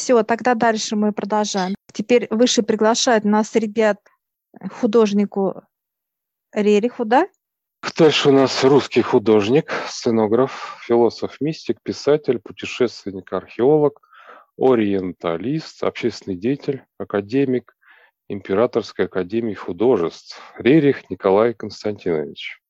Все, тогда дальше мы продолжаем. Теперь выше приглашает нас ребят художнику Рериху, да? Дальше у нас русский художник, сценограф, философ, мистик, писатель, путешественник, археолог, ориенталист, общественный деятель, академик Императорской академии художеств Рерих Николай Константинович.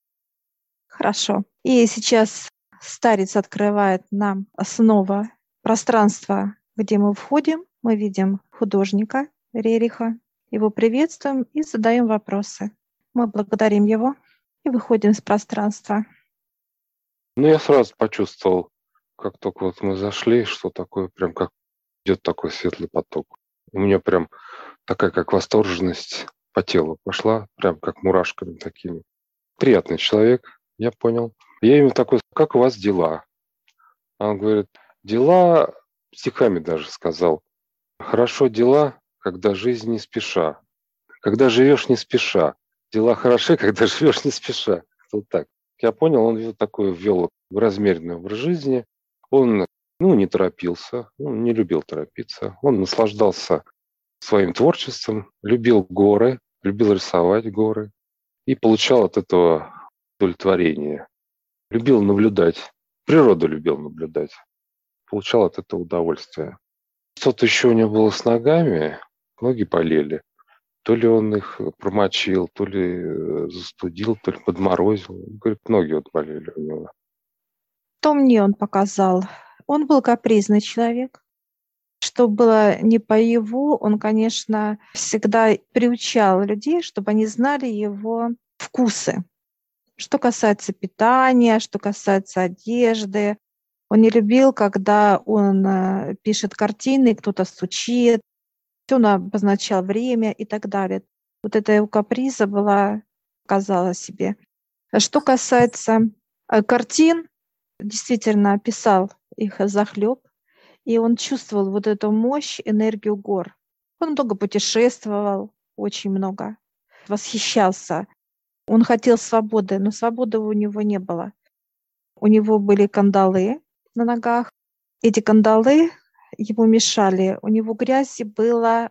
Хорошо. И сейчас старец открывает нам снова пространство, где мы входим. Мы видим художника Рериха, его приветствуем и задаем вопросы. Мы благодарим его и выходим из пространства. Ну, я сразу почувствовал, как только вот мы зашли, что такое, прям как идет такой светлый поток. У меня прям такая, как восторженность по телу пошла, прям как мурашками такими. Приятный человек, я понял. Я ему такой, как у вас дела? Он говорит, дела, стихами даже сказал. Хорошо дела, когда жизнь не спеша. Когда живешь не спеша. Дела хороши, когда живешь не спеша. Вот так. Я понял, он такой ввел в размеренный образ жизни. Он ну, не торопился, ну, не любил торопиться. Он наслаждался своим творчеством, любил горы, любил рисовать горы и получал от этого удовлетворение. Любил наблюдать, природу любил наблюдать, получал от этого удовольствие. Что-то еще у него было с ногами, ноги болели. То ли он их промочил, то ли э, застудил, то ли подморозил. Говорит, ноги вот болели у него. То мне он показал. Он был капризный человек. Что было не по его, он, конечно, всегда приучал людей, чтобы они знали его вкусы. Что касается питания, что касается одежды, он не любил, когда он э, пишет картины, кто-то стучит, он обозначал время и так далее. Вот эта его каприза была, казалось себе. Что касается э, картин, действительно писал их захлеб, и он чувствовал вот эту мощь, энергию гор. Он много путешествовал, очень много, восхищался. Он хотел свободы, но свободы у него не было. У него были кандалы на ногах. Эти кандалы ему мешали. У него грязи было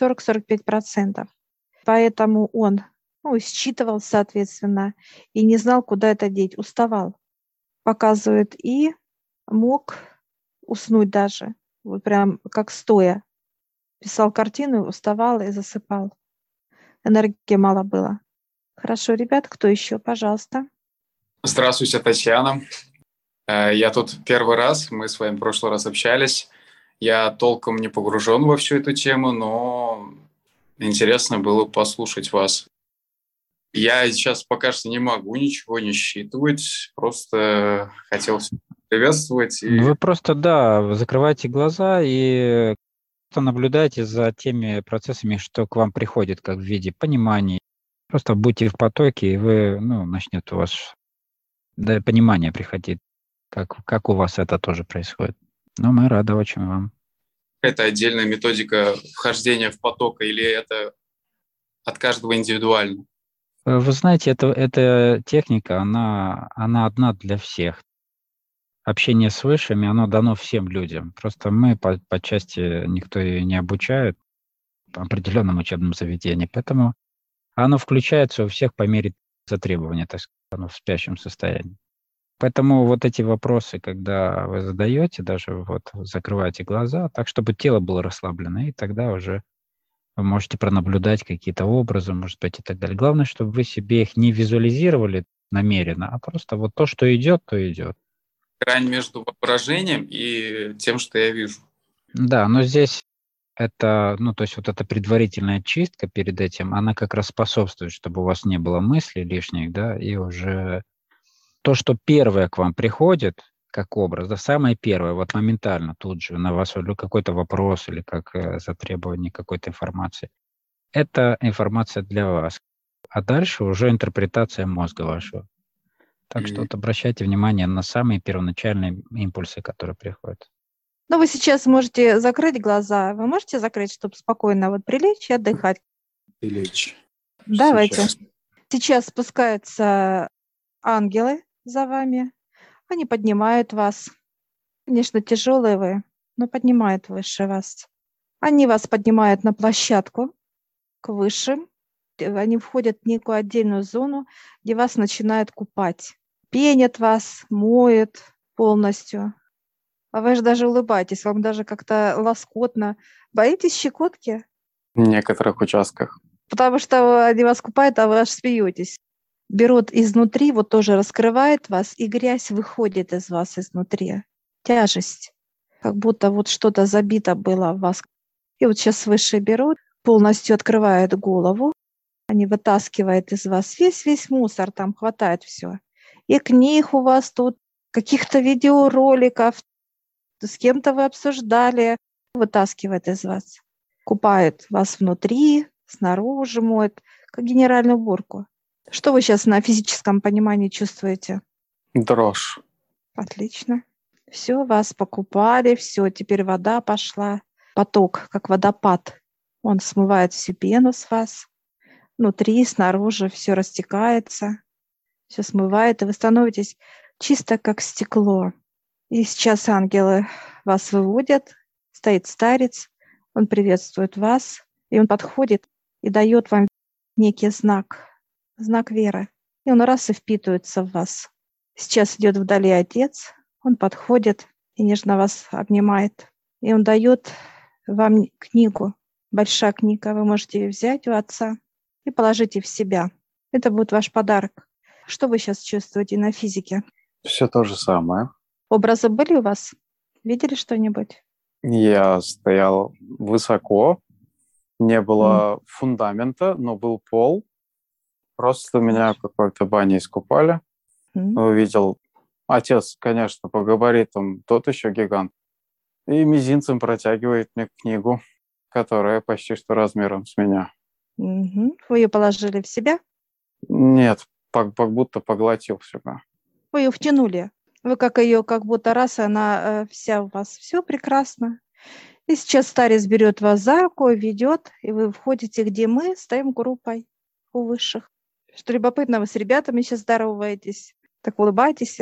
40-45%. Поэтому он ну, считывал, соответственно, и не знал, куда это деть, уставал. Показывает и мог уснуть даже, вот прям как стоя. Писал картину, уставал и засыпал. Энергии мало было. Хорошо, ребят, кто еще, пожалуйста? Здравствуйте, Татьяна. Э, я тут первый раз, мы с вами в прошлый раз общались. Я толком не погружен во всю эту тему, но интересно было послушать вас. Я сейчас пока что не могу ничего не считывать, просто хотел приветствовать. И... Вы просто, да, закрывайте глаза и наблюдайте за теми процессами, что к вам приходит, как в виде понимания. Просто будьте в потоке, и вы, ну, начнет у вас да, понимание приходить, как, как у вас это тоже происходит. Но мы рады очень вам. Это отдельная методика вхождения в поток или это от каждого индивидуально? Э, вы знаете, это, эта техника, она, она одна для всех общение с высшими, оно дано всем людям. Просто мы по, по части никто ее не обучает по определенном учебном заведении. Поэтому оно включается у всех по мере затребования, так сказать, оно в спящем состоянии. Поэтому вот эти вопросы, когда вы задаете, даже вот закрываете глаза, так, чтобы тело было расслаблено, и тогда уже вы можете пронаблюдать какие-то образы, может быть, и так далее. Главное, чтобы вы себе их не визуализировали намеренно, а просто вот то, что идет, то идет грань между воображением и тем, что я вижу. Да, но здесь это, ну, то есть вот эта предварительная чистка перед этим, она как раз способствует, чтобы у вас не было мыслей лишних, да, и уже то, что первое к вам приходит, как образ, да, самое первое, вот моментально тут же на вас какой-то вопрос или как э, затребование какой-то информации, это информация для вас. А дальше уже интерпретация мозга вашего. Так что вот обращайте внимание на самые первоначальные импульсы, которые приходят. Ну, вы сейчас можете закрыть глаза. Вы можете закрыть, чтобы спокойно вот прилечь и отдыхать? Прилечь. Давайте. Сейчас. сейчас спускаются ангелы за вами. Они поднимают вас. Конечно, тяжелые вы. но поднимает выше вас. Они вас поднимают на площадку к высшим. Они входят в некую отдельную зону, где вас начинают купать. Пенят вас, моют полностью. А вы же даже улыбаетесь, вам даже как-то лоскотно. Боитесь щекотки? В некоторых участках. Потому что они вас купают, а вы аж смеетесь. Берут изнутри, вот тоже раскрывает вас, и грязь выходит из вас изнутри. Тяжесть. Как будто вот что-то забито было в вас. И вот сейчас выше берут, полностью открывают голову, они вытаскивают из вас весь-весь мусор, там хватает все. И книг у вас тут, каких-то видеороликов, с кем-то вы обсуждали, вытаскивает из вас. Купает вас внутри, снаружи моет, как генеральную уборку. Что вы сейчас на физическом понимании чувствуете? Дрожь. Отлично. Все, вас покупали, все, теперь вода пошла. Поток, как водопад. Он смывает всю пену с вас. Внутри, снаружи все растекается, все смывает, и вы становитесь чисто как стекло. И сейчас ангелы вас выводят, стоит старец, он приветствует вас, и он подходит и дает вам некий знак, знак веры. И он раз и впитывается в вас. Сейчас идет вдали отец, он подходит и нежно вас обнимает. И он дает вам книгу, большая книга, вы можете ее взять у отца и положите в себя. Это будет ваш подарок. Что вы сейчас чувствуете на физике? Все то же самое. Образы были у вас? Видели что-нибудь? Я стоял высоко, не было mm. фундамента, но был пол. Просто меня в какой-то бане искупали. Mm. Увидел отец, конечно, по габаритам, тот еще гигант. И мизинцем протягивает мне книгу, которая почти что размером с меня. Mm-hmm. Вы ее положили в себя? Нет, как, как будто поглотил себя. Вы ее втянули. Вы как ее, как будто раз, она э, вся у вас, все прекрасно. И сейчас старец берет вас за руку, ведет, и вы входите, где мы стоим группой у высших. Что любопытно, вы с ребятами сейчас здороваетесь, так улыбаетесь.